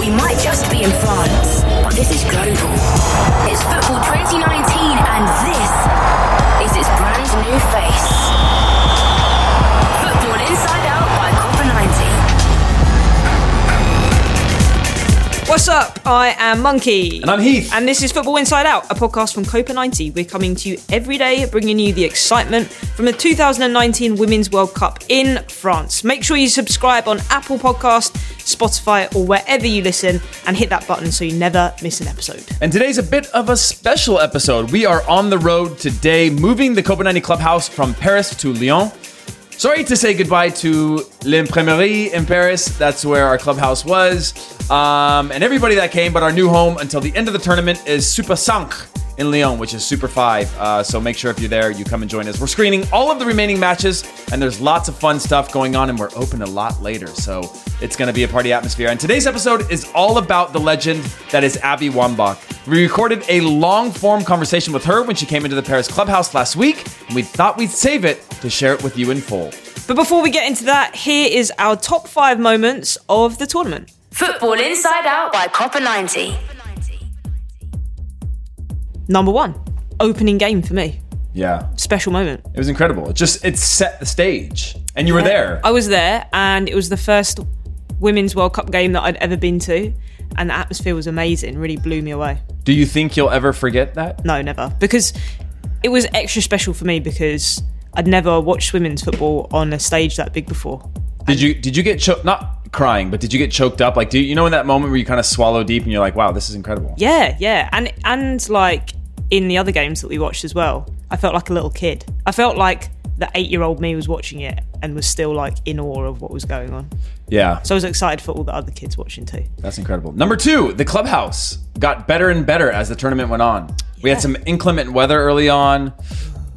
We might just be in France, but this is global. It's football 2019, and this is its brand new face. What's up? I am Monki. And I'm Heath. And this is Football Inside Out, a podcast from Copa 90. We're coming to you every day, bringing you the excitement from the 2019 Women's World Cup in France. Make sure you subscribe on Apple Podcast, Spotify, or wherever you listen, and hit that button so you never miss an episode. And today's a bit of a special episode. We are on the road today, moving the Copa 90 Clubhouse from Paris to Lyon. Sorry to say goodbye to L'Imprimerie in Paris. That's where our clubhouse was. Um, and everybody that came, but our new home until the end of the tournament is Super 5 in Lyon, which is Super 5. Uh, so make sure if you're there, you come and join us. We're screening all of the remaining matches, and there's lots of fun stuff going on, and we're open a lot later. So it's going to be a party atmosphere. And today's episode is all about the legend that is Abby Wambach. We recorded a long form conversation with her when she came into the Paris clubhouse last week, and we thought we'd save it to share it with you in full. But before we get into that, here is our top five moments of the tournament. Football Inside Out by Copa 90. Number one, opening game for me. Yeah. Special moment. It was incredible. It just it set the stage. And you were there. I was there, and it was the first Women's World Cup game that I'd ever been to, and the atmosphere was amazing. Really blew me away. Do you think you'll ever forget that? No, never, because it was extra special for me because I'd never watched women's football on a stage that big before. Did you did you get choked not crying, but did you get choked up? Like do you, you know in that moment where you kind of swallow deep and you're like, wow, this is incredible. Yeah, yeah, and and like in the other games that we watched as well, I felt like a little kid. I felt like the eight-year-old me was watching it and was still like in awe of what was going on. Yeah. So I was excited for all the other kids watching too. That's incredible. Number two, the clubhouse got better and better as the tournament went on. We had some inclement weather early on.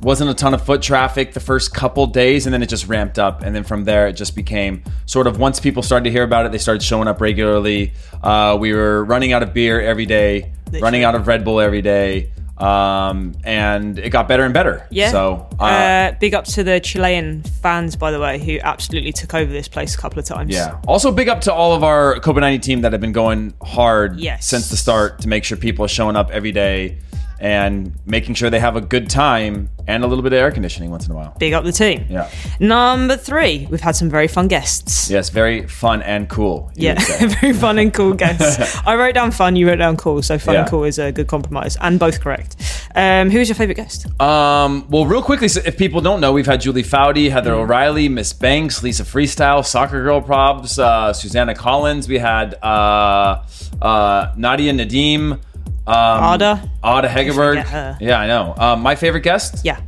Wasn't a ton of foot traffic the first couple days, and then it just ramped up. And then from there, it just became sort of once people started to hear about it, they started showing up regularly. Uh, we were running out of beer every day, running out of Red Bull every day, um, and it got better and better. Yeah. So uh, uh, big up to the Chilean fans, by the way, who absolutely took over this place a couple of times. Yeah. Also, big up to all of our Copa 90 team that have been going hard Yes. since the start to make sure people are showing up every day and making sure they have a good time and a little bit of air conditioning once in a while. Big up the team. Yeah. Number three, we've had some very fun guests. Yes, very fun and cool. Yeah, very fun and cool guests. I wrote down fun, you wrote down cool, so fun and Yeah. cool is a good compromise, and both correct. Um, who is your favourite guest? Um, well, real quickly, so if people don't know, we've had Julie Foudy, Heather O'Reilly, Miss Banks, Lisa Freestyle, Soccer Girl Probs, uh, Susanna Collins. We had uh, uh, Nadia Nadim. Um, Ada. Ada Hegerberg. Yeah, I know. Um, my favorite guest? Yeah.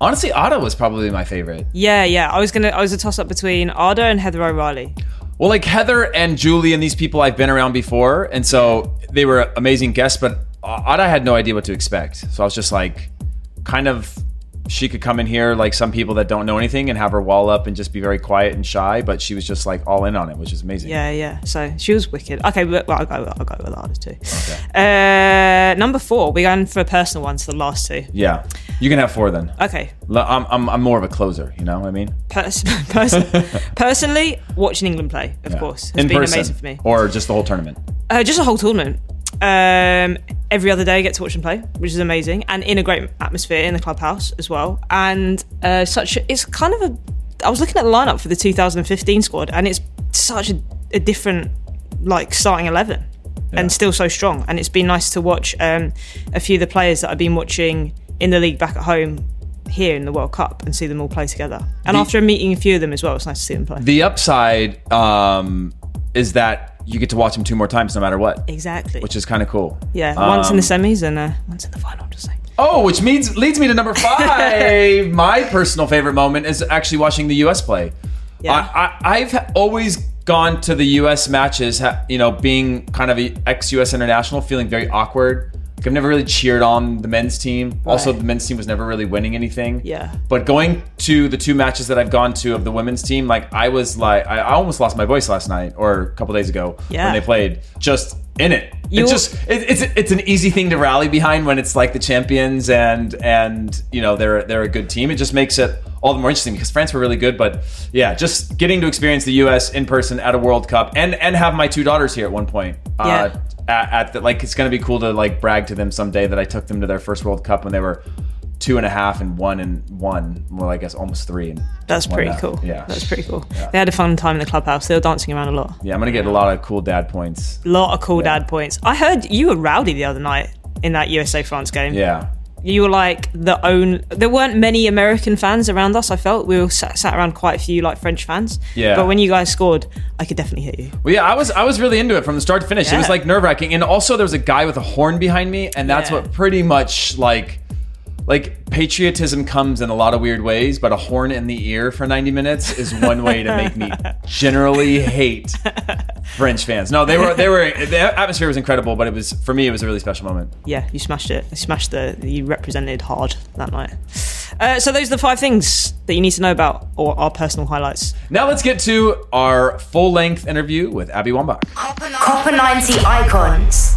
Honestly, Ada was probably my favorite. Yeah, yeah. I was gonna. I was a toss up between Ada and Heather O'Reilly. Well, like Heather and Julie and these people I've been around before, and so they were amazing guests. But Ada had no idea what to expect, so I was just like, kind of, she could come in here like some people that don't know anything and have her wall up and just be very quiet and shy, but she was just like all in on it, which is amazing. Yeah, yeah. So she was wicked. Okay, well, I'll go. I'll go with too. Uh, number four. We're going for a personal one. So the last two. Yeah. You can have four then. Okay. I'm, I'm, I'm more of a closer, you know what I mean? Pers- person- personally, watching England play, of Yeah. course, has in been person, amazing for me. or just the whole tournament. Uh, just the whole tournament. Um, every other day, I get to watch them play, which is amazing, and in a great atmosphere in the clubhouse as well. And uh, such, a, it's kind of a. I was looking at the lineup for the 2015 squad, and it's such a, a different, like starting eleven, and still so strong. And it's been nice to watch um, a few of the players that I've been watching in the league back at home here in the World Cup and see them all play together. And The- after meeting a few of them as well, it's nice to see them play. The upside um, is that you get to watch them two more times no matter what, exactly. which is kind of cool. Yeah, once in the Um, semis and uh, once in the final. Just saying. Oh, which means leads me to number five. My personal favorite moment is actually watching the U.S. play. Yeah. I, I, I've always gone to the U.S. matches, you know, being kind of a ex-U.S. international, feeling very awkward. Like, I've never really cheered on the men's team. Also, the men's team was never really winning anything. Yeah. But going to the two matches that I've gone to of the women's team, like I was like, I, I almost lost my voice last night or a couple days ago Yeah. when they played. Just in it. You- it's just it, it's it's an easy thing to rally behind when it's like the champions and and you know they're they're a good team. It just makes it all the more interesting because France were really good. But yeah, just getting to experience the U.S. in person at a World Cup and and have my two daughters here at one point. Yeah. Uh, at, at the, like it's gonna be cool to like brag to them someday that I took them to their first World Cup when they were two and a half and one and one. Well, I guess almost three. And That's pretty half. cool. Yeah, That's pretty cool. They had a fun time in the clubhouse. They were dancing around a lot. yeah. I'm gonna get a lot of cool dad points. A lot of cool dad points. I heard you were rowdy the other night in that USA France game. Yeah. You were like the own. There weren't many American fans around us. I felt we were sat, sat around quite a few like French fans. Yeah. But when you guys scored, I could definitely hear you. Well, yeah, I was I was really into it from the start to finish. It was like nerve wracking, and also there was a guy with a horn behind me, and that's Yeah. what pretty much like like patriotism comes in a lot of weird ways, but a horn in the ear for 90 minutes is one way to make me generally hate French fans. No, they were they were the atmosphere was incredible, but it was for me it was a really special moment. Yeah, you smashed it. You smashed the. You represented hard that night. Uh, so those are the five things that you need to know about, or our personal highlights. Now let's get to our full length interview with Abby Wambach. Copa 90 icons.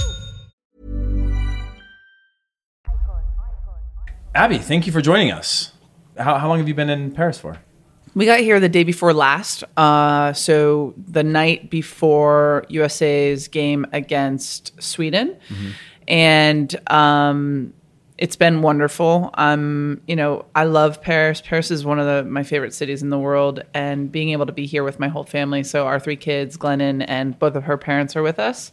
Abby, thank you for joining us. How, how long have you been in Paris for? We got here the day before last. Uh, so the night before USA's game against Sweden. And um, it's been wonderful. Um, you know, I love Paris. Paris is one of the, my favorite cities in the world. And being able to be here with my whole family. So our three kids, Glennon, and both of her parents are with us.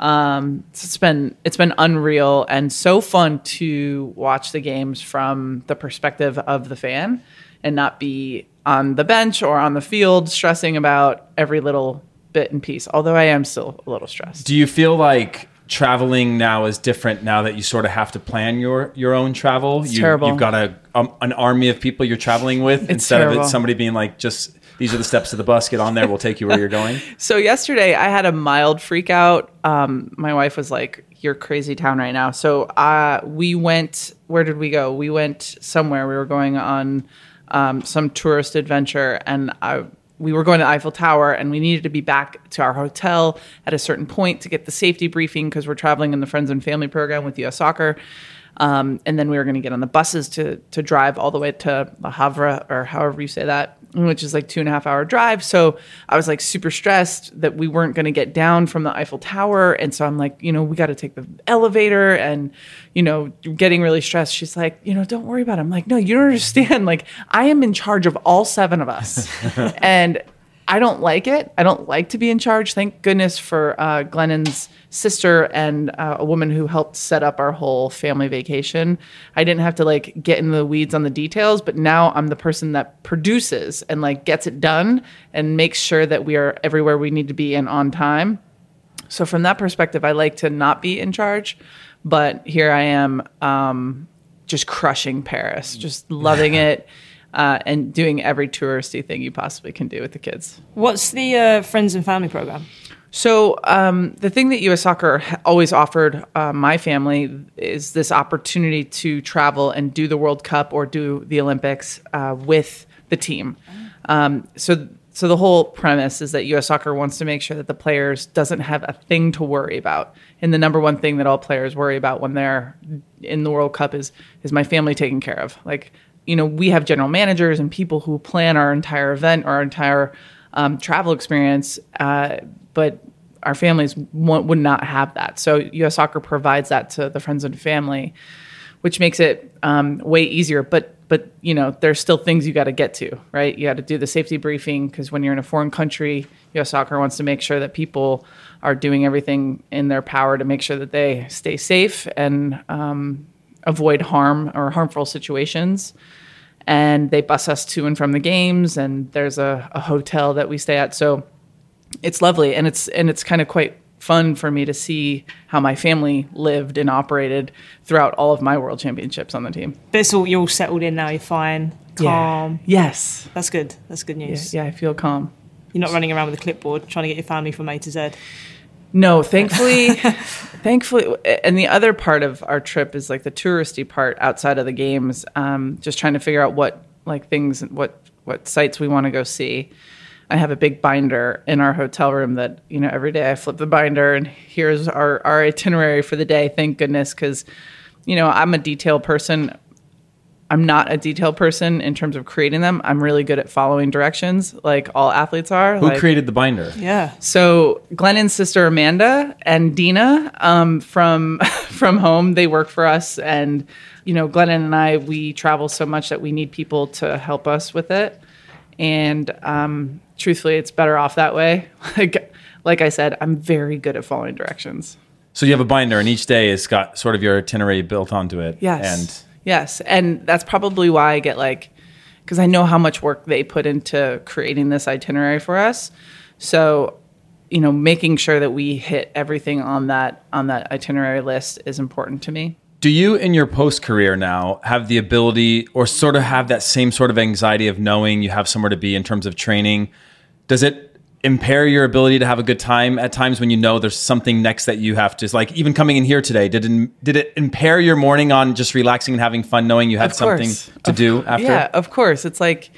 Um, it's been it's been unreal and so fun to watch the games from the perspective of the fan and not be on the bench or on the field stressing about every little bit and piece. Although I am still a little stressed. Do you feel like traveling now is different now that you sort of have to plan your your own travel? you, terrible. You've got a um, an army of people you're traveling with instead of terrible. it somebody being like, just these are the steps to the bus. Get on there. We'll take you where you're going. So yesterday I had a mild freak out. Um, my wife was like, "You're crazy town right now." So uh, we went. Where did we go? We went somewhere. We were going on um, some tourist adventure, and I, we were going to Eiffel Tower, and we needed to be back to our hotel at a certain point to get the safety briefing because we're traveling in the Friends and Family program with U.S. Soccer. Um, and then we were going to get on the buses to to drive all the way to Le Havre or however you say that, which is like two and a half hour drive. So I was like super stressed that we weren't going to get down from the Eiffel Tower, and so I'm like, you know, we got to take the elevator, and you know, getting really stressed. She's like, you know, don't worry about it. I'm like, no, you don't understand. Like I am in charge of all seven of us, and I don't like it. I don't like to be in charge. Thank goodness for uh, Glennon's sister and uh, a woman who helped set up our whole family vacation. I didn't have to like get in the weeds on the details, but now I'm the person that produces and like gets it done and makes sure that we are everywhere we need to be and on time. So from that perspective, I like to not be in charge, but here I am, um, just crushing Paris, just loving it. Uh, and doing every touristy thing you possibly can do with the kids. What's the uh, friends and family program? So um, the thing that U.S. Soccer always offered uh, my family is this opportunity to travel and do the World Cup or do the Olympics uh, with the team. Um, so so the whole premise is that U.S. Soccer wants to make sure that the players doesn't have a thing to worry about. And the number one thing that all players worry about when they're in the World Cup is is my family taken care of. Like you know, we have general managers and people who plan our entire event, our entire um, travel experience. Uh, but our families would not have that. So U.S. Soccer provides that to the friends and family, which makes it um, way easier. But but you know, there's still things you got to get to, right? You got to do the safety briefing because when you're in a foreign country, U.S. Soccer wants to make sure that people are doing everything in their power to make sure that they stay safe and um, avoid harm or harmful situations and they bus us to and from the games and there's a, a hotel that we stay at so it's lovely and it's and it's kind of quite fun for me to see how my family lived and operated throughout all of my world championships on the team But it's all you're all settled in now. You're fine, calm. yes That's good. That's good yeah, news. yeah i feel calm You're not running around with a clipboard trying to get your family from A to Z. No, thankfully, thankfully, and the other part of our trip is like the touristy part outside of the games. Um, just trying to figure out what like things, what what sites we want to go see. I have a big binder in our hotel room that you know every day I flip the binder and here's our our itinerary for the day. Thank goodness, because you know I'm a detail person. I'm not a detail person in terms of creating them. I'm really good at following directions, like all athletes are. Who like, created the binder? Yeah. so Glennon's sister Amanda and Dina um, from from home, they work for us, and you know Glennon and I we travel so much that we need people to help us with it, and um, truthfully, it's better off that way. Like like I said, I'm very good at following directions. So you have a binder, and each day has got sort of your itinerary built onto it. Yes. And yes. And that's probably why I get like, because I know how much work they put into creating this itinerary for us. So, you know, making sure that we hit everything on that on that itinerary list is important to me. do you, in your post career now, have the ability, or sort of have that same sort of anxiety of knowing you have somewhere to be in terms of training? Does it impair your ability to have a good time at times when you know there's something next that you have to like even coming in here today did it, did it impair your morning on just relaxing and having fun knowing you had something to Of- do after Yeah, of course. It's like,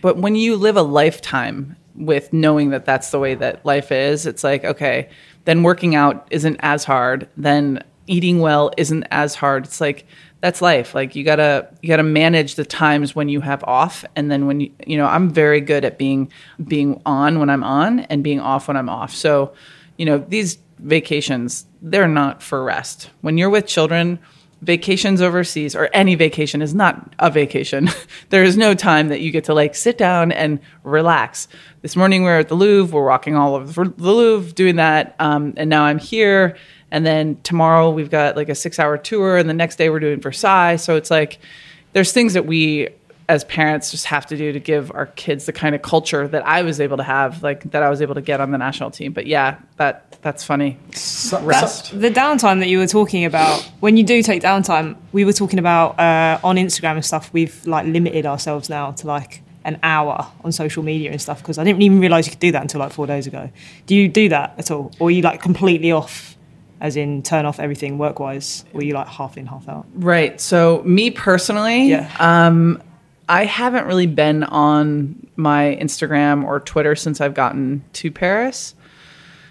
but when you live a lifetime with knowing that that's the way that life is, it's like, okay, then working out isn't as hard. Then eating well isn't as hard. It's like, that's life. Like you gotta you gotta manage the times when you have off, and then when you you know I'm very good at being being on when I'm on and being off when I'm off. So, you know these vacations they're not for rest. When you're with children, vacations overseas or any vacation is not a vacation. there is no time that you get to like sit down and relax. This morning we're at the Louvre. We're walking all over the Louvre doing that, um, and now I'm here. And then tomorrow we've got like a six hour tour, and the next day we're doing Versailles. So it's like there's things that we as parents just have to do to give our kids the kind of culture that I was able to have, like that I was able to get on the national team. But yeah, that that's funny. Rest. The downtime that you were talking about, when you do take downtime, we were talking about uh, on Instagram and stuff. We've like limited ourselves now to like an hour on social media and stuff because I didn't even realize you could do that until like four days ago. Do you do that at all, or are you like completely off, as in turn off everything work wise, Were you like half in, half out? Right. So me personally, Yeah. um, I haven't really been on my Instagram or Twitter since I've gotten to Paris.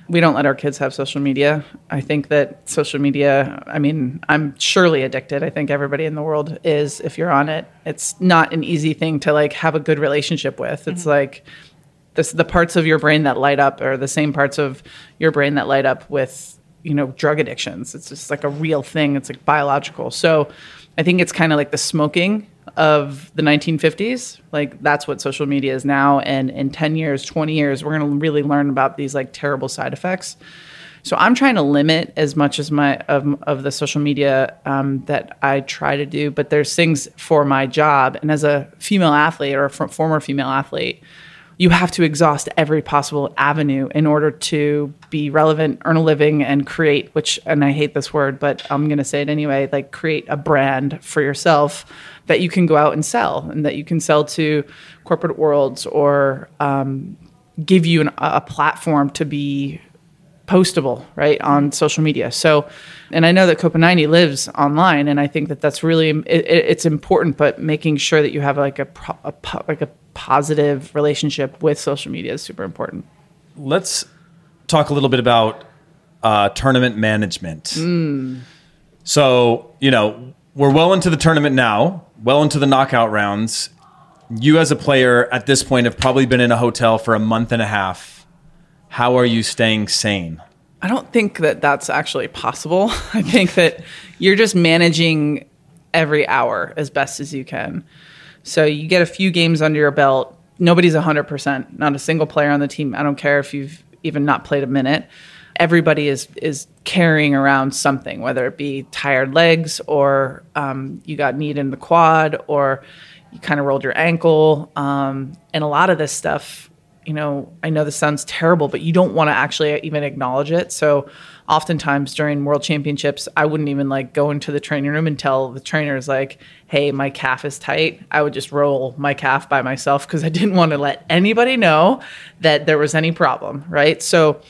We don't let our kids have social media. I think that social media, I mean, I'm surely addicted. I think everybody in the world is if you're on it. It's not an easy thing to like have a good relationship with. It's like this, the parts of your brain that light up are the same parts of your brain that light up with you know drug addictions. It's just like a real thing. It's like biological. So i think it's kind of like the smoking of the 1950s like that's what social media is now. And in 10 years 20 years we're going to really learn about these like terrible side effects. So i'm trying to limit as much as my of, of the social media um, that i try to do. But there's things for my job. And as a female athlete or a former female athlete you have to exhaust every possible avenue in order to be relevant, earn a living, and create, which, and I hate this word, but I'm going to say it anyway, like create a brand for yourself that you can go out and sell and that you can sell to corporate worlds or um, give you an, a platform to be postable right on social media so and i know that copa 90 lives online and i think that that's really it, it- it's important but making sure that you have like a, a like a positive relationship with social media is super important let's talk a little bit about uh, tournament management. So, you know, we're well into the tournament now, well into the knockout rounds. You, as a player at this point, have probably been in a hotel for a month and a half. How are you staying sane? I don't think that that's actually possible. I think that you're just managing every hour as best as you can. So you get a few games under your belt. Nobody's 100%, not a single player on the team. I don't care if you've even not played a minute. Everybody is is carrying around something, whether it be tired legs or um, you got need in the quad or you kind of rolled your ankle. Um, and a lot of this stuff, you know, I know this sounds terrible, but you don't want to actually even acknowledge it. So oftentimes during world championships, I wouldn't even like go into the training room and tell the trainers like, "Hey, my calf is tight." I would just roll my calf by myself because I didn't want to let anybody know that there was any problem, right? So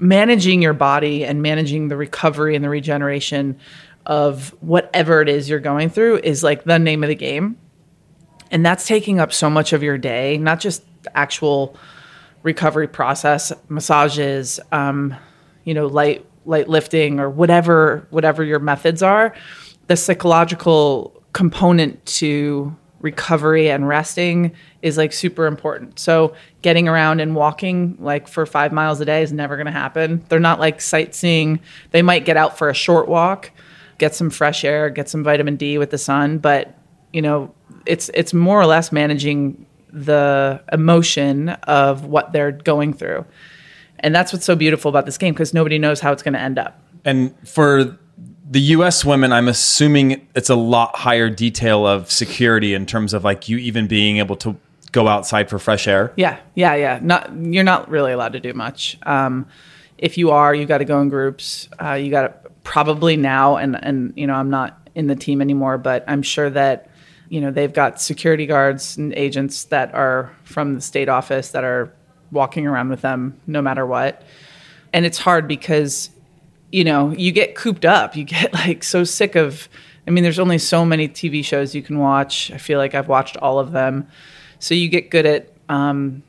managing your body and managing the recovery and the regeneration of whatever it is you're going through is like the name of the game. And that's taking up so much of your day, not just actual recovery process, massages, um, you know, light light lifting or whatever whatever your methods are, the psychological component to recovery and resting is like super important. So getting around and walking like for 5 miles a day is never going to happen. They're not like sightseeing. They might get out for a short walk, get some fresh air, get some vitamin D with the sun, but you know, it's it's more or less managing the emotion of what they're going through. And that's what's so beautiful about this game because nobody knows how it's going to end up. And for the US women, I'm assuming it's a lot higher detail of security in terms of like you even being able to go outside for fresh air. Yeah, yeah, yeah. Not you're not really allowed to do much. Um, if you are, you got to go in groups. Uh, you got to probably now, and and you know I'm not in the team anymore, but I'm sure that you know they've got security guards and agents that are from the state office that are walking around with them no matter what. And it's hard because you know, you get cooped up. You get like so sick of I mean, there's only so many TV shows you can watch. I feel like I've watched all of them. So you get good at um,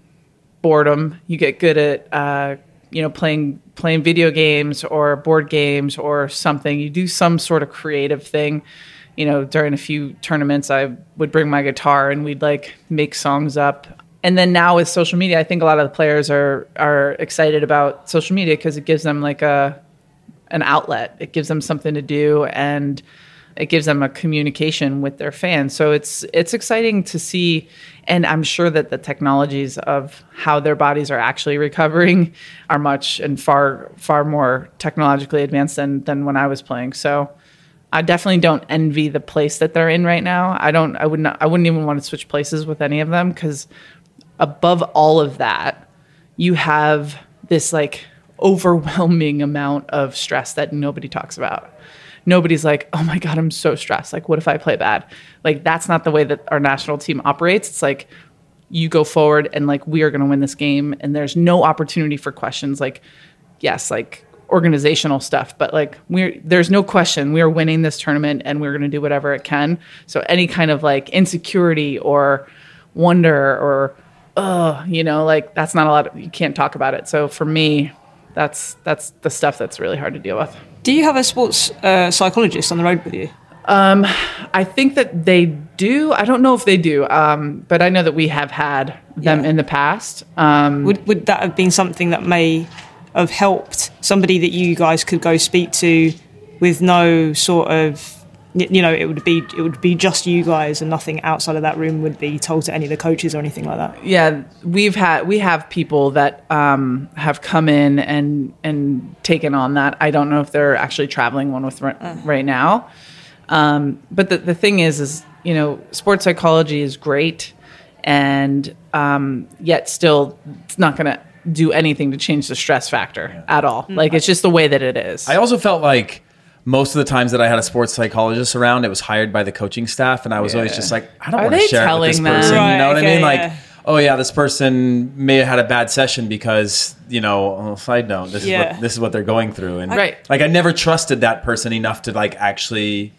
boredom. You get good at uh, you know playing playing video games or board games or something. You do some sort of creative thing. You know, during a few tournaments, I would bring my guitar and we'd like make songs up. And then now with social media, I think a lot of the players are are excited about social media because it gives them like a an outlet. It gives them something to do and it gives them a communication with their fans. So it's it's exciting to see and I'm sure that the technologies of how their bodies are actually recovering are much and far far more technologically advanced than than when I was playing. So I definitely don't envy the place that they're in right now. I don't I wouldn't I wouldn't even want to switch places with any of them cuz above all of that, you have this like overwhelming amount of stress that nobody talks about. Nobody's like, oh my God, I'm so stressed. Like, what if I play bad? Like, that's not the way that our national team operates. It's like, you go forward and like, we are going to win this game. And there's no opportunity for questions. Like, yes, like organizational stuff, but like, we're, there's no question we are winning this tournament and we're going to do whatever it can. So, any kind of like insecurity or wonder or, uh, you know, like that's not a lot. Of, you can't talk about it. So, for me, that's that's the stuff that's really hard to deal with. Do you have a sports uh, psychologist on the road with you? Um, I think that they do. I don't know if they do, um, but I know that we have had them Yeah. in the past. Um, Would would that have been something that may have helped somebody that you guys could go speak to with no sort of you know it would be it would be just you guys and nothing outside of that room would be told to any of the coaches or anything like that. yeah, we've had we have people that um, have come in and and taken on that. I don't know if they're actually traveling one with right, right now. Um, but the the thing is, is you know, sports psychology is great, and um, yet still, it's not going to do anything to change the stress factor at all. Mm. Like it's just the way that it is. I also felt like most of the times that I had a sports psychologist around, it was hired by the coaching staff, and I was always just like, I don't want to share it with this them? person. you know what I okay, mean? Like, yeah. oh yeah, this person may have had a bad session because you know. oh, Side note: this is what this is what they're going through, and Right. like I never trusted that person enough to like actually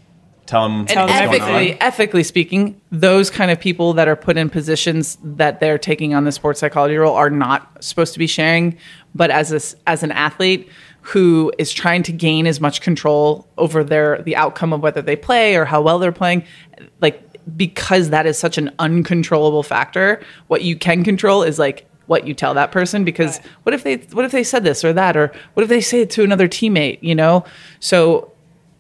tell them and Tell them what's going ethically, on. ethically speaking, those kind of people that are put in positions that they're taking on the sports psychology role are not supposed to be sharing. But as a, s- as an athlete who is trying to gain as much control over their the outcome of whether they play or how well they're playing, like because that is such an uncontrollable factor, what you can control is like what you tell that person because what if they what if they said this or that or what if they say it to another teammate you know so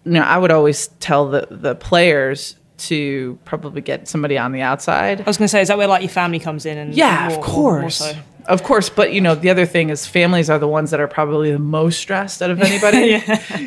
you know i would always tell the the players to probably get somebody on the outside I was going to say, is that where like your family comes in? And yeah, more- of more- more course. so? Of course, but you know, the other thing is families are the ones that are probably the most stressed out of anybody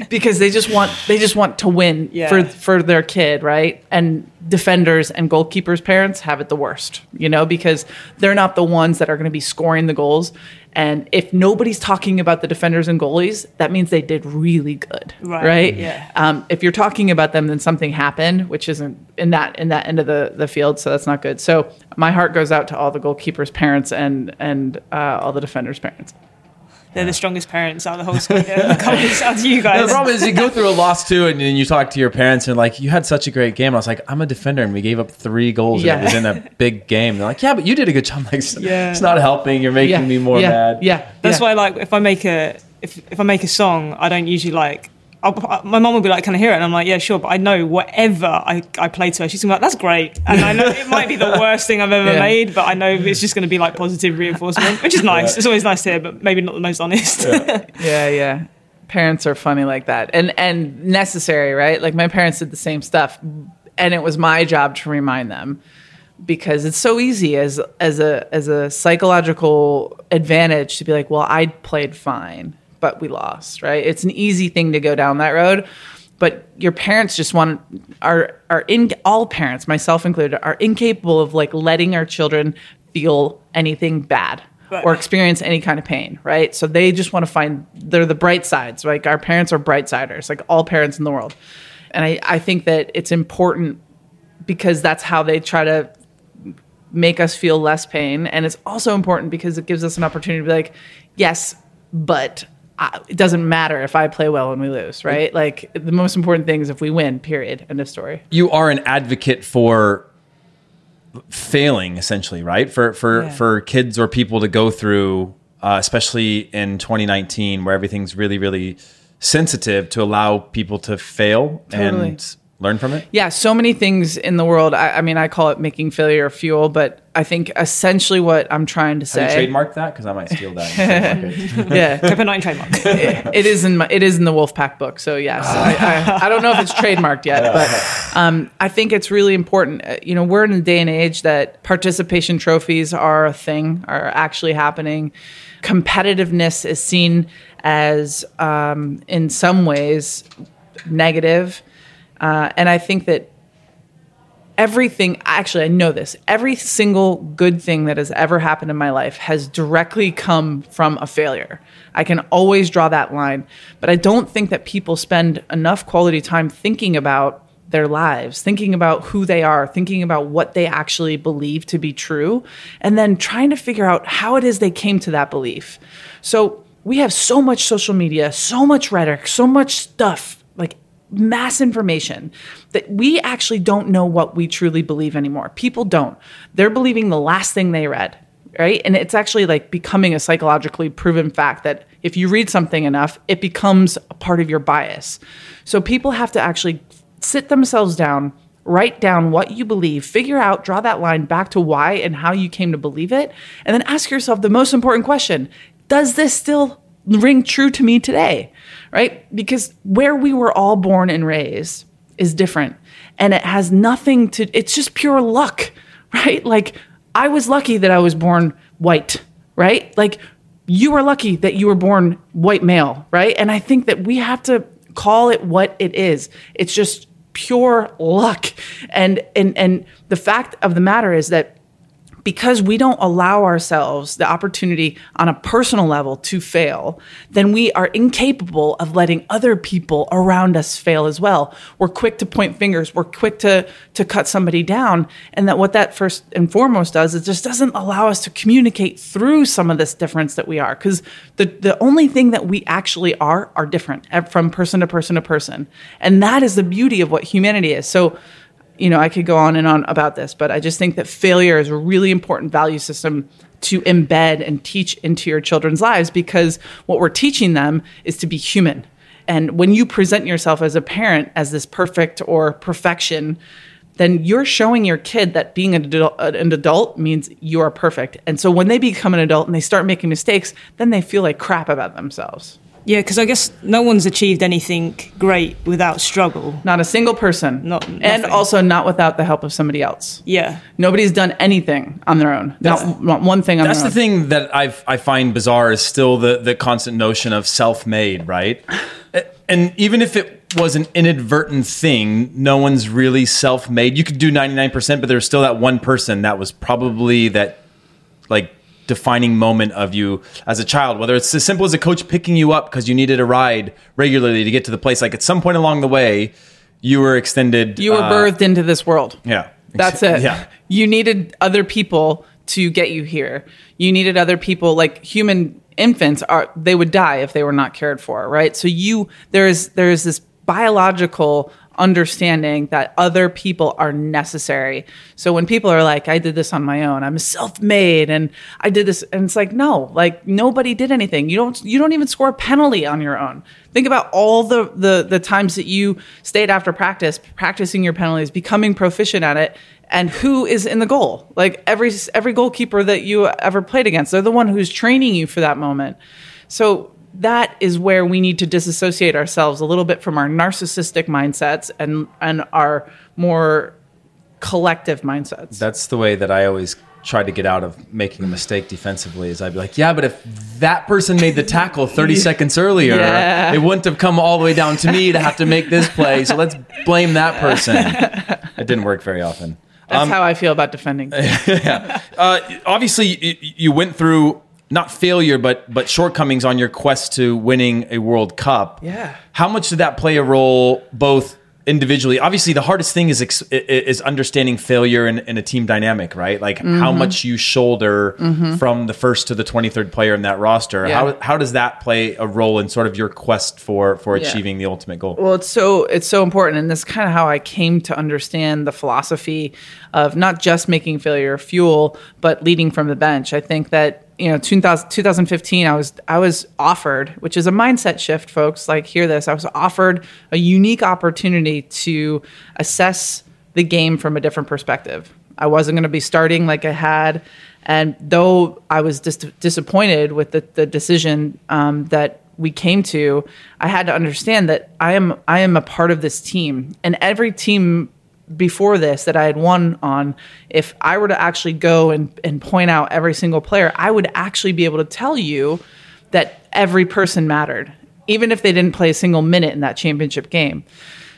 because they just want they just want to win Yeah. for for their kid, right? And defenders and goalkeepers parents have it the worst, you know, because they're not the ones that are going to be scoring the goals. And if nobody's talking about the defenders and goalies, that means they did really good, Right, right? yeah. Um, if you're talking about them, then something happened, which isn't in that in that end of the, the field, so that's not good. So my heart goes out to all the goalkeepers' parents and and uh, all the defenders' parents. They're the strongest parents out of the whole school. Yeah, the comments out to you guys. The problem is you go through a loss too, and then you talk to your parents and like, you had such a great game. I was like, I'm a defender, and we gave up three goals. Yeah. And it was in a big game. They're like, yeah, but you did a good job. I'm like, it's, Yeah. it's not helping. You're making yeah, me more yeah, mad. Yeah, That's yeah. why, like, if I make a if if I make a song, I don't usually like. I'll, uh, my mom will be like, "Can I hear it?" And I'm like, "Yeah, sure." But I know whatever I, I play to her, she's gonna be like, "That's great." And I know it might be the worst thing I've ever Yeah. made, but I know it's just gonna be like positive reinforcement, which is nice. It's always nice to hear, but maybe not the most honest. yeah, yeah. Parents are funny like that, and and necessary, right? Like my parents did the same stuff, and it was my job to remind them because it's so easy as as a as a psychological advantage to be like, well, I played fine, but we lost, right? It's an easy thing to go down that road. But your parents just want are are in all parents, myself included, are incapable of like letting our children feel anything bad Right. or experience any kind of pain, right? So they just want to find they're the bright sides. Like our parents are bright siders, like all parents in the world. And I, I think that it's important because that's how they try to make us feel less pain. And it's also important because it gives us an opportunity to be like, yes, but I, it doesn't matter if I play well and we lose, right? Like the most important thing is if we win, period. End of story. you are an advocate for failing essentially right for for Yeah. for kids or people to go through uh, especially in 2019 where everything's really really sensitive to allow people to fail Totally. and learn from it Yeah, so many things in the world. I, I mean, I call it making failure fuel, but I think essentially what I'm trying to have say. you trademarked that because i might steal that yeah, trademark it. Yeah, Copa 90 trademark. it is in my, it is in the Wolfpack book. So yes, I, I, I don't know if it's trademarked yet, but um, I think it's really important. Uh, You know, we're in a day and age that participation trophies are a thing, are actually happening. Competitiveness is seen as, um, in some ways, negative, uh, and I think that everything actually i know this. Every single good thing that has ever happened in my life has directly come from a failure. I can always draw that line. But i don't think that people spend enough quality time thinking about their lives thinking about who they are thinking about what they actually believe to be true and then trying to figure out how it is they came to that belief. So we have so much social media so much rhetoric so much stuff mass information that we actually don't know what we truly believe anymore. People don't. They're believing the last thing they read, right? And it's actually like becoming a psychologically proven fact that if you read something enough, it becomes a part of your bias. So people have to actually sit themselves down, write down what you believe, figure out, draw that line back to why and how you came to believe it, and then ask yourself the most important question Does this still ring true to me today? Right? Because where we were all born and raised is different. And it has nothing to, it's just pure luck, right? Like, I was lucky that I was born white, right? Like, you were lucky that you were born white male, right? And I think that we have to call it what it is. It's just pure luck. And and and the fact of the matter is that because we don't allow ourselves the opportunity on a personal level to fail, then we are incapable of letting other people around us fail as well. We're quick to point fingers, we're quick to to cut somebody down, and that what that first and foremost does is just doesn't allow us to communicate through some of this difference that we are because the the only thing that we actually are are different eh, from person to person to person. And that is the beauty of what humanity is. So you know, I could go on and on about this, but I just think that failure is a really important value system to embed and teach into your children's lives because what we're teaching them is to be human. And when you present yourself as a parent as this perfect or perfection, then you're showing your kid that being an adult, an adult means you are perfect. And so when they become an adult and they start making mistakes, then they feel like crap about themselves. Yeah, because I guess no one's achieved anything great without struggle. Not a single person. Not- and also not without the help of somebody else. Yeah. Nobody's done anything on their own. Not, not one thing on That's the own. thing that I I find bizarre is still the the constant notion of self-made, right? And even if it was an inadvertent thing, no one's really self-made. You could do 99%, but there's still that one person that was probably that like defining moment of you as a child, whether it's as simple as a coach picking you up because you needed a ride regularly to get to the place. Like at some point along the way, you were extended. You were uh, birthed into this world. Yeah. That's it. Yeah. You needed other people to get you here. You needed other people like human infants are they would die if they were not cared for, right? So you there's there's this biological understanding that other people are necessary. So when people are like I did this on my own, I'm self-made and I did this and it's like no, like nobody did anything. You don't you don't even score a penalty on your own. Think about all the the the times that you stayed after practice practicing your penalties, becoming proficient at it and who is in the goal like every every goalkeeper that you ever played against they're the one who's training you for that moment so that is where we need to disassociate ourselves a little bit from our narcissistic mindsets and and our more collective mindsets That's the way that I always try to get out of making a mistake defensively is I'd be like, yeah, but if that person made the tackle 30 seconds earlier, Yeah. it wouldn't have come all the way down to me to have to make this play. So let's blame that person. It didn't work very often. that's how i feel about defending Uh, obviously, you, you went through not failure, but but shortcomings on your quest to winning a World Cup. Yeah. How much did that play a role, both individually? Obviously, the hardest thing is ex- is understanding failure in, in a team dynamic, right? Like how Mm-hmm. much you shoulder from the first to the twenty third player in that roster. Yeah. How how does that play a role in sort of your quest for for Yeah. achieving the ultimate goal? Well, it's so it's so important, and this is kind of how I came to understand the philosophy of not just making failure fuel, but leading from the bench. I think that you know 2000, 2015 I was I was offered, which is a mindset shift, folks. Like hear this, I was offered a unique opportunity to assess the game from a different perspective. I wasn't going to be starting like I had. And though I was dis- disappointed with the, the decision um, that we came to, I had to understand that I am I am a part of this team, and every team before this that I had won on, if I were to actually go and, and point out every single player, I would actually be able to tell you that every person mattered, even if they didn't play a single minute in that championship game.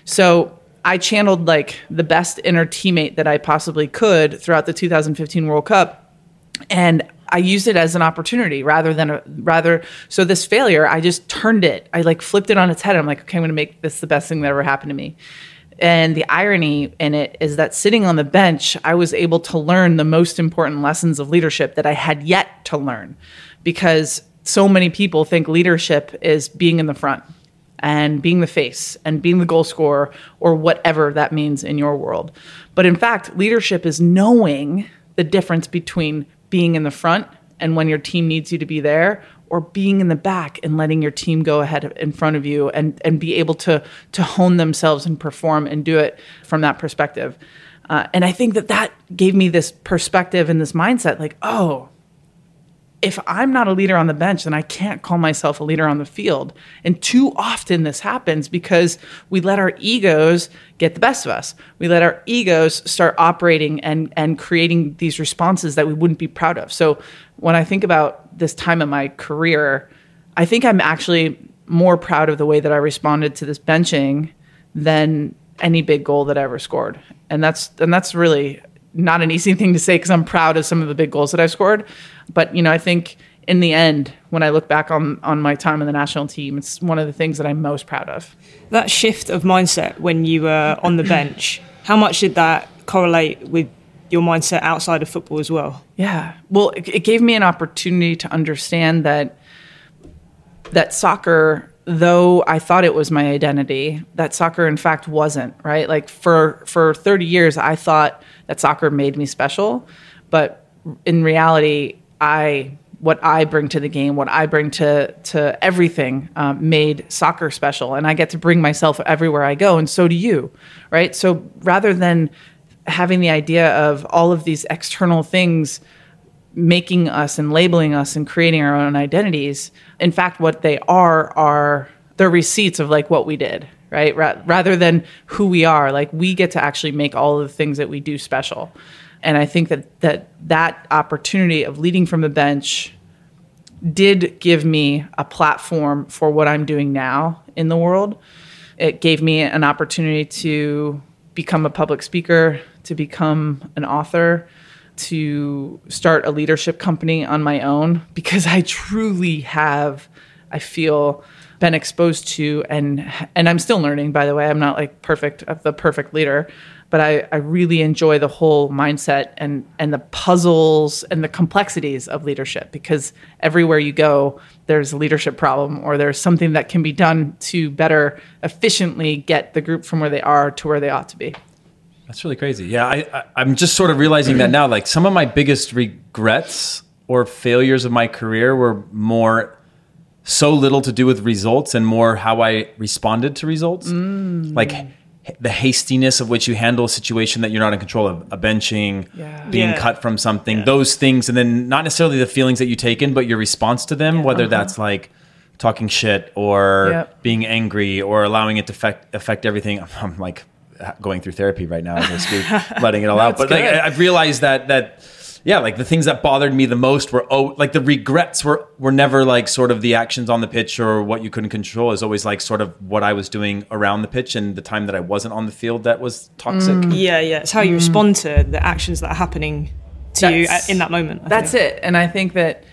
So I channeled like the best inner teammate that I possibly could throughout the 2015 World Cup, and I used it as an opportunity rather than a rather. So this failure, I just turned it. I like flipped it on its head. I'm like, okay, I'm going to make this the best thing that ever happened to me. And the irony in it is that sitting on the bench, I was able to learn the most important lessons of leadership that I had yet to learn because so many people think leadership is being in the front and being the face and being the goal scorer or whatever that means in your world. But in fact, leadership is knowing the difference between being in the front and when your team needs you to be there or being in the back and letting your team go ahead in front of you and, and be able to to hone themselves and perform and do it from that perspective. Uh, and I think that that gave me this perspective and this mindset like, oh, if I'm not a leader on the bench, then I can't call myself a leader on the field. And too often this happens because we let our egos get the best of us. We let our egos start operating and, and creating these responses that we wouldn't be proud of. So when I think about this time in my career, I think I'm actually more proud of the way that I responded to this benching than any big goal that I ever scored. And that's and that's really not an easy thing to say because I'm proud of some of the big goals that I've scored. But you know, I think in the end, when I look back on on my time in the national team, it's one of the things that I'm most proud of. That shift of mindset when you were on the bench, how much did that correlate with your mindset outside of football as well? Yeah. Well, it, it gave me an opportunity to understand that that soccer, though I thought it was my identity, that soccer in fact wasn't, right? Like for for 30 years I thought that soccer made me special, but in reality, I what I bring to the game, what I bring to to everything, um, made soccer special, and I get to bring myself everywhere I go, and so do you, right? So rather than having the idea of all of these external things making us and labeling us and creating our own identities. In fact, what they are are the receipts of like what we did, right? Ra- rather than who we are, like we get to actually make all of the things that we do special. And I think that that that opportunity of leading from the bench did give me a platform for what I'm doing now in the world. It gave me an opportunity to become a public speaker, to become an author, to start a leadership company on my own because I truly have I feel been exposed to and and I'm still learning by the way. I'm not like perfect the perfect leader, but I, I really enjoy the whole mindset and and the puzzles and the complexities of leadership because everywhere you go there's a leadership problem or there's something that can be done to better efficiently get the group from where they are to where they ought to be. That's really crazy. Yeah, I, I, I'm just sort of realizing that now. Like some of my biggest regrets or failures of my career were more so little to do with results and more how I responded to results. Mm. Like h- the hastiness of which you handle a situation that you're not in control of, a benching, Yeah. being Yeah. cut from something, those things, and then not necessarily the feelings that you take in, but your response to them, whether uh-huh. that's like talking shit or Yep. being angry or allowing it to affect affect everything. I'm like going through therapy right now as I speak, letting it all out. But like. I- I've realized that that yeah, like the things that bothered me the most were oh, like the regrets were were never like sort of the actions on the pitch or what you couldn't control. Is always like sort of what I was doing around the pitch and the time that I wasn't on the field that was toxic. Mm. Yeah, yeah. It's how you mm. respond to the actions that are happening to you at, in that moment. I That's think. it. And I think that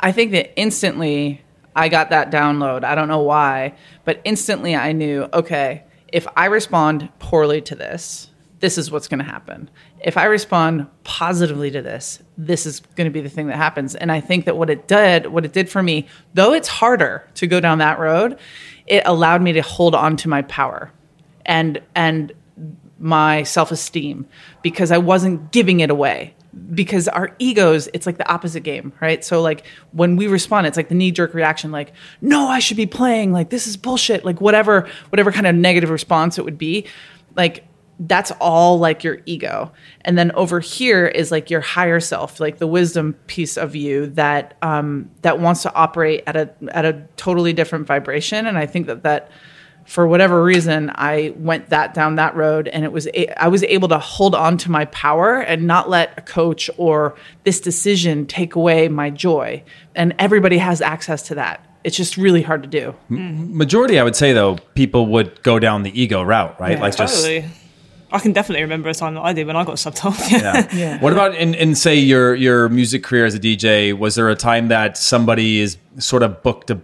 I think that instantly I got that download. I don't know why, but instantly I knew, okay, if I respond poorly to this, this is what's going to happen. If I respond positively to this, this is going to be the thing that happens. And I think that what it did, what it did for me, though it's harder to go down that road, it allowed me to hold on to my power and and my self-esteem because I wasn't giving it away. Because our egos, it's like the opposite game, right? So like when we respond, it's like the knee-jerk reaction, like, no, I should be playing, like this is bullshit, like whatever, whatever kind of negative response it would be. Like that's all like your ego. And then over here is like your higher self, like the wisdom piece of you that um that wants to operate at a at a totally different vibration. And I think that that for whatever reason, I went that down that road, and it was a- I was able to hold on to my power and not let a coach or this decision take away my joy. And everybody has access to that. It's just really hard to do. Majority, I would say though, people would go down the ego route, right? Yeah, like just Totally. I can definitely remember a time that I did when I got subbed off. Yeah. Yeah. What about in, in say your your music career as a DJ? Was there a time that somebody is sort of booked a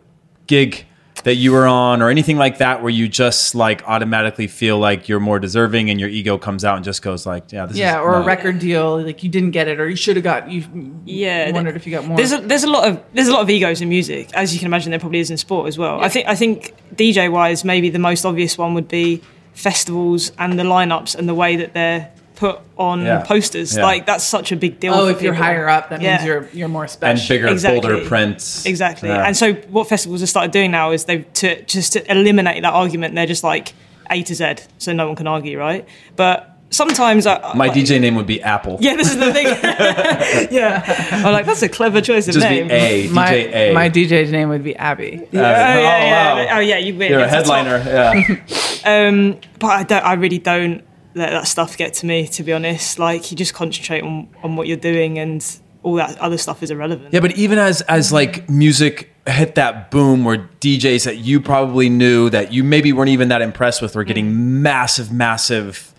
gig that you were on or anything like that where you just like automatically feel like you're more deserving and your ego comes out and just goes like, yeah, this is Yeah, is or a record deal, like you didn't get it, or you should have got. You yeah, you wondered if you got more. There's a, there's a lot of there's a lot of egos in music, as you can imagine. There probably is in sport as well. I think I think DJ wise, maybe the most obvious one would be festivals and the lineups and the way that they're put on Yeah. posters. Yeah. Like that's such a big deal. oh, for if you're higher up, that Yeah. means you're you're more special. and bigger, Exactly. bolder prints. Exactly. Yeah. And so what festivals have started doing now is they've to just to eliminate that argument. They're just like A to Z, so no one can argue, right? But sometimes I, my I- DJ name would be Apple. Yeah, this is the thing. yeah, I'm like that's a clever choice of Just name. be A, my DJ A. my DJ's name would be Abby. Oh, yeah, yeah. oh, wow. Oh, yeah, you win. You're a It's top. headliner. Yeah. Um, but I don't. I really don't let that stuff get to me. To be honest, like you just concentrate on on what you're doing, and all that other stuff is irrelevant. Yeah, but even as as like music hit that boom where DJs that you probably knew that you maybe weren't even that impressed with were getting massive, massive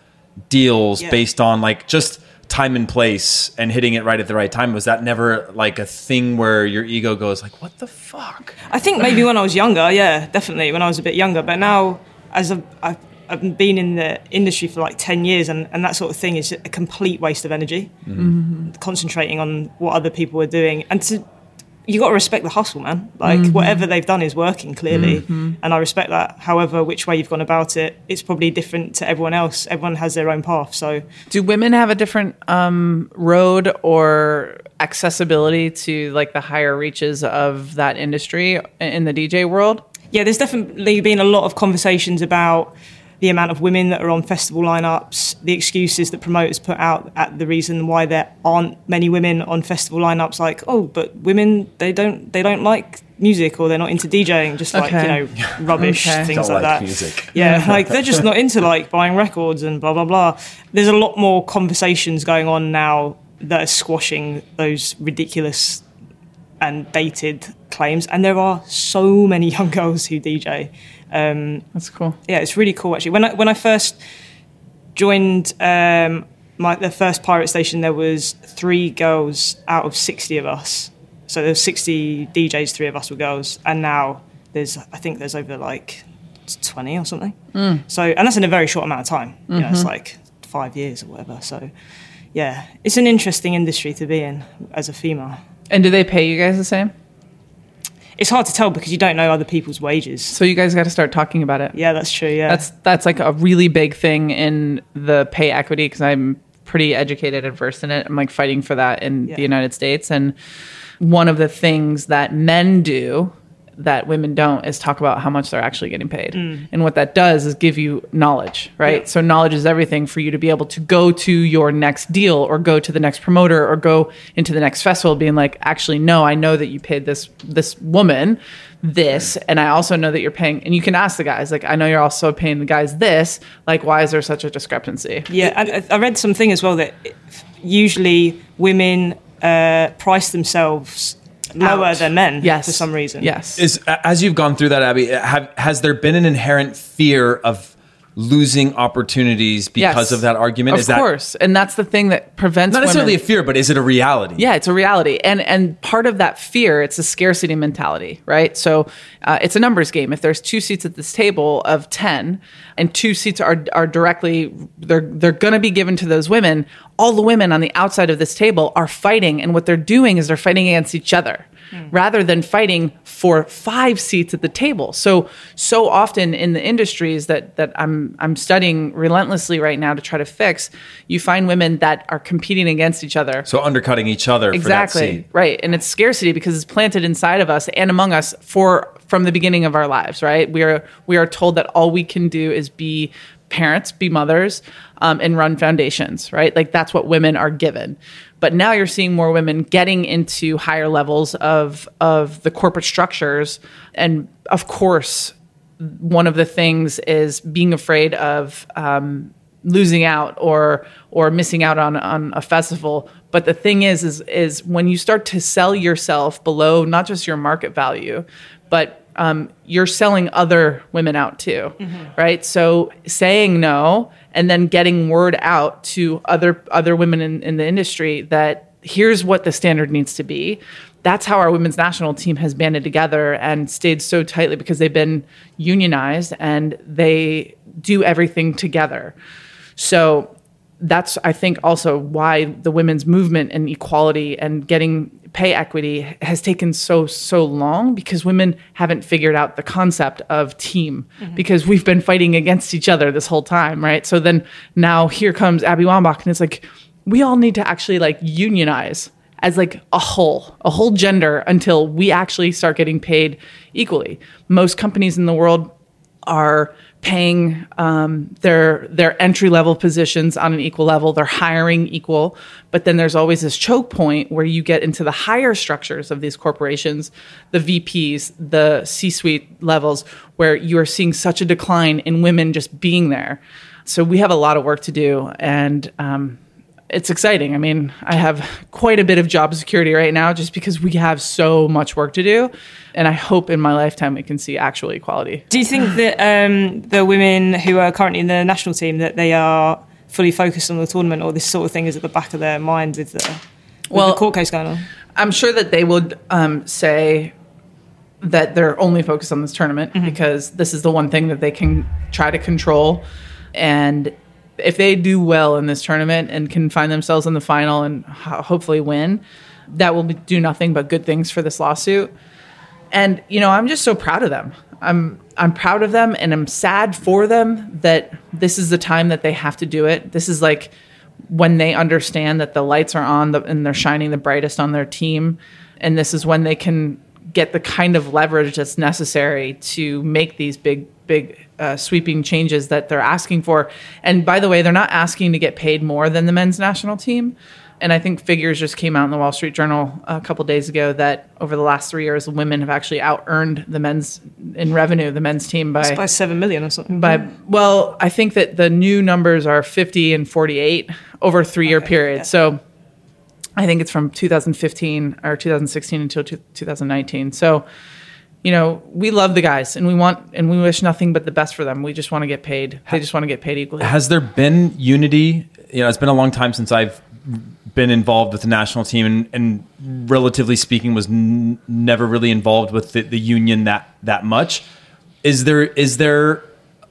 deals Yeah. based on like just time and place and hitting it right at the right time. Was that never like a thing where your ego goes like, "What the fuck"? I think maybe when I was younger, yeah, definitely when I was a bit younger. But now, as I've, I've, I've been in the industry for like 10 years, and, and that sort of thing is a complete waste of energy. Mm-hmm. Concentrating on what other people are doing. And to, you got to respect the hustle, man. Like, whatever they've done is working clearly. And I respect that. However, which way you've gone about it, it's probably different to everyone else. Everyone has their own path. So, Do women have a different um, road or accessibility to like the higher reaches of that industry in the DJ world? yeah, there's definitely been a lot of conversations about the amount of women that are on festival lineups, the excuses that promoters put out at the reason why there aren't many women on festival lineups, like oh, but women they don't they don't like music or they're not into DJing, just like Okay. you know rubbish Okay. things Don't like, like that. music. Yeah, like they're just not into like buying records and blah blah blah. There's a lot more conversations going on now that are squashing those ridiculous and dated claims, and there are so many young girls who DJ. Um, That's cool. yeah, it's really cool actually. When I when I first joined um, my the first pirate station, there was three girls out of sixty of us. So there there's sixty DJs, three of us were girls, and now there's I think there's over like twenty or something. So and that's in a very short amount of time. You know, it's like five years or whatever. So yeah, it's an interesting industry to be in as a female. And do they pay you guys the same? It's hard to tell because you don't know other people's wages. So you guys got to start talking about it. Yeah, that's true. Yeah, That's that's like a really big thing in the pay equity because I'm pretty educated and versed in it. I'm like fighting for that in Yeah. the United States, and one of the things that men do that women don't is talk about how much they're actually getting paid. And what that does is give you knowledge, right? Yeah. So knowledge is everything for you to be able to go to your next deal or go to the next promoter or go into the next festival being like, actually, no, I know that you paid this this woman this and I also know that you're paying and you can ask the guys, like, I know you're also paying the guys this, like why is there such a discrepancy? Yeah, I- I read something as well that usually women uh, price themselves lower Out. than men Yes. for some reason. Yes. Is as you've gone through that, Abby, have, has there been an inherent fear of losing opportunities because Yes. of that argument? Of is that course. And that's the thing that prevents not necessarily women- a fear, but is it a reality? Yeah, it's a reality, and and part of that fear, it's a scarcity mentality, right? So uh, it's a numbers game. If there's two seats at this table of ten, and two seats are are directly they're they're going to be given to those women, all the women on the outside of this table are fighting, and what they're doing is they're fighting against each other. Rather than fighting for five seats at the table, so so often in the industries that that I'm I'm studying relentlessly right now to try to fix, you find women that are competing against each other. So undercutting each other for that exactly. right. And it's scarcity because it's planted inside of us and among us for from the beginning of our lives right? We are we are told that all we can do is be parents be mothers um, and run foundations right? Like that's what women are given but now you're seeing more women getting into higher levels of of the corporate structures and of course one of the things is being afraid of um, losing out or or missing out on on a festival. But the thing is, is is when you start to sell yourself below not just your market value, but um, you're selling other women out too, right? So saying no and then getting word out to other other women in, in the industry that here's what the standard needs to be that's how our women's national team has banded together and stayed so tightly because they've been unionized and they do everything together. So that's I think also why the women's movement and equality and getting pay equity has taken so so long because women haven't figured out the concept of team mm-hmm. because we've been fighting against each other this whole time, right? So then now here comes Abby Wambach and it's like we all need to actually like unionize as like a whole, a whole gender until we actually start getting paid equally. Most companies in the world are paying um, their their entry level positions on an equal level. They're hiring equal, but then there's always this choke point where you get into the higher structures of these corporations, the VPs, the C-suite levels, where you are seeing such a decline in women just being there. So we have a lot of work to do, and um, it's exciting. I mean, I have quite a bit of job security right now just because we have so much work to do. And I hope in my lifetime we can see actual equality. Do you think that um, the women who are currently in the national team that they are fully focused on the tournament, or this sort of thing is at the back of their minds with the, with Well- the court case going on? I'm sure that they would um, say that they're only focused on this tournament because this is the one thing that they can try to control. And if they do well in this tournament and can find themselves in the final and ho- hopefully win, that will do nothing but good things for this lawsuit. And you know, I'm just so proud of them. I'm I'm proud of them and I'm sad for them that this is the time that they have to do it. This is like when they understand that the lights are on the, and they're shining the brightest on their team and this is when they can get the kind of leverage that's necessary to make these big big uh, sweeping changes that they're asking for. And by the way, they're not asking to get paid more than the men's national team. And I think figures just came out in the Wall Street Journal a couple days ago that over the last three years, women have actually out earned the men's in revenue, the men's team by by seven million or something. by well, I think that the new numbers are 50 and 48 over a three year period. yeah. So I think it's from 2015 or 2016 until 2019. So you know, we love the guys and we want and we wish nothing but the best for them. We just want to get paid. They just want to get paid equally. Has there been unity? You know, it's been a long time since I've been involved with the national team, and, and relatively speaking, was n- never really involved with the, the union that that much. Is there is there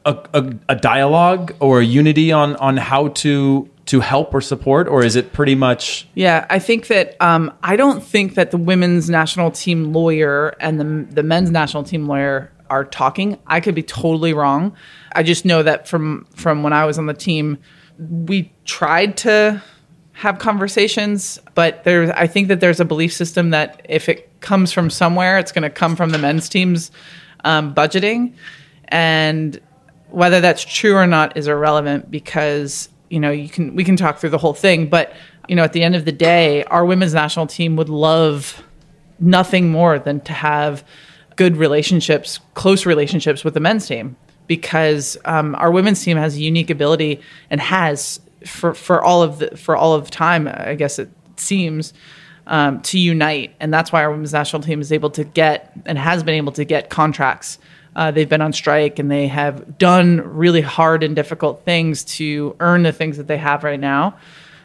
a, a, a dialogue or a unity on on how to to help or support, or is it pretty much Yeah, I think that um, I don't think that the women's national team lawyer and the the men's national team lawyer are talking. I could be totally wrong. I just know that from from when I was on the team, we tried to have conversations, but there I think that there's a belief system that if it comes from somewhere, it's going to come from the men's team's um, budgeting, and whether that's true or not is irrelevant because you know you can we can talk through the whole thing but you know at the end of the day our women's national team would love nothing more than to have good relationships close relationships with the men's team because um, our women's team has a unique ability and has for for all of the for all of time i guess it seems um, to unite. And that's why our women's national team is able to get and has been able to get contracts uh, they've been on strike and they have done really hard and difficult things to earn the things that they have right now.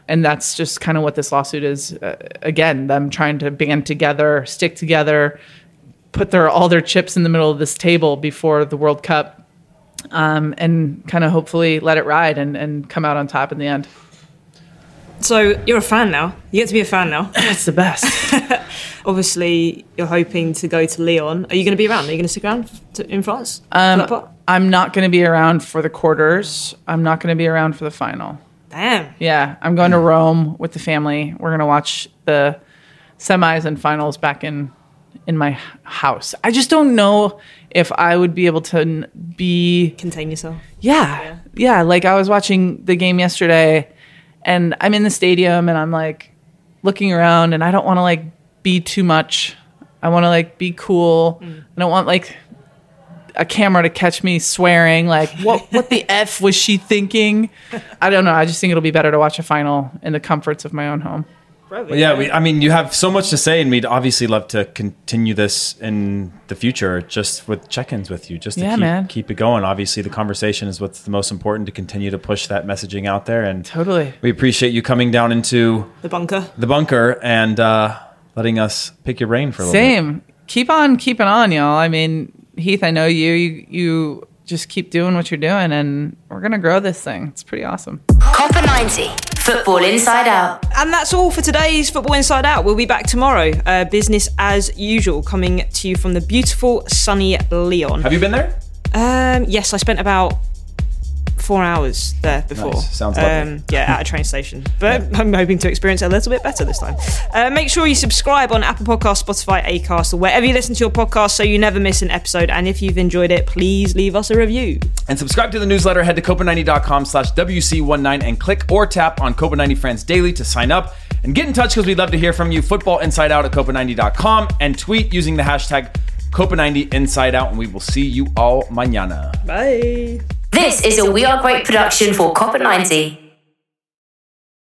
And that's just kind of what this lawsuit is. Uh, again, them trying to band together, stick together, put their all their chips in the middle of this table before the World Cup, um, and kind of hopefully let it ride and, and come out on top in the end. So you're a fan now. You get to be a fan now. That's the best. Obviously, you're hoping to go to Lyon. Are you going to be around? Are you going to stick around to, in France? Um, part? I'm not going to be around for the quarters. I'm not going to be around for the final. Damn. Yeah, I'm going to Rome with the family. We're going to watch the semis and finals back in in my house. I just don't know if I would be able to be Contain yourself. yeah, yeah, Like I was watching the game yesterday, and I'm in the stadium, and I'm like looking around, and I don't want to like be too much. I want to like be cool. Mm. I don't want like a camera to catch me swearing. Like what? What the f was she thinking? I don't know. I just think it'll be better to watch a final in the comforts of my own home. Well, yeah, we, I mean, you have so much to say, and we'd obviously love to continue this in the future, just with check-ins with you, just to Yeah, keep, man. keep it going. Obviously, the conversation is what's the most important to continue to push that messaging out there, and Totally. we appreciate you coming down into The bunker. the bunker and uh, letting us pick your brain for a little bit. Same. Keep on keeping on, y'all. I mean, Heath, I know you. You, you just keep doing what you're doing, and we're gonna grow this thing. It's pretty awesome. Copa 90. Football inside out. And that's all for today's Football Inside Out. We'll be back tomorrow. Uh, business as usual, coming to you from the beautiful, sunny Lyon. Have you been there? Um, yes, I spent about four hours there before. Nice. Sounds lovely. Um, yeah, at a train station. But I'm hoping to experience it a little bit better this time. Uh, make sure you subscribe on Apple Podcasts, Spotify, Acast, or wherever you listen to your podcast so you never miss an episode. And if you've enjoyed it, please leave us a review. And subscribe to the newsletter. Head to copa90.com slash WC19 and click or tap on Copa90 Friends Daily to sign up. And get in touch because we'd love to hear from you. Football Inside Out at copa90.com and tweet using the hashtag Copa90 Inside Out. And we will see you all mañana. Bye. This is a We Are Great production for Copa 90.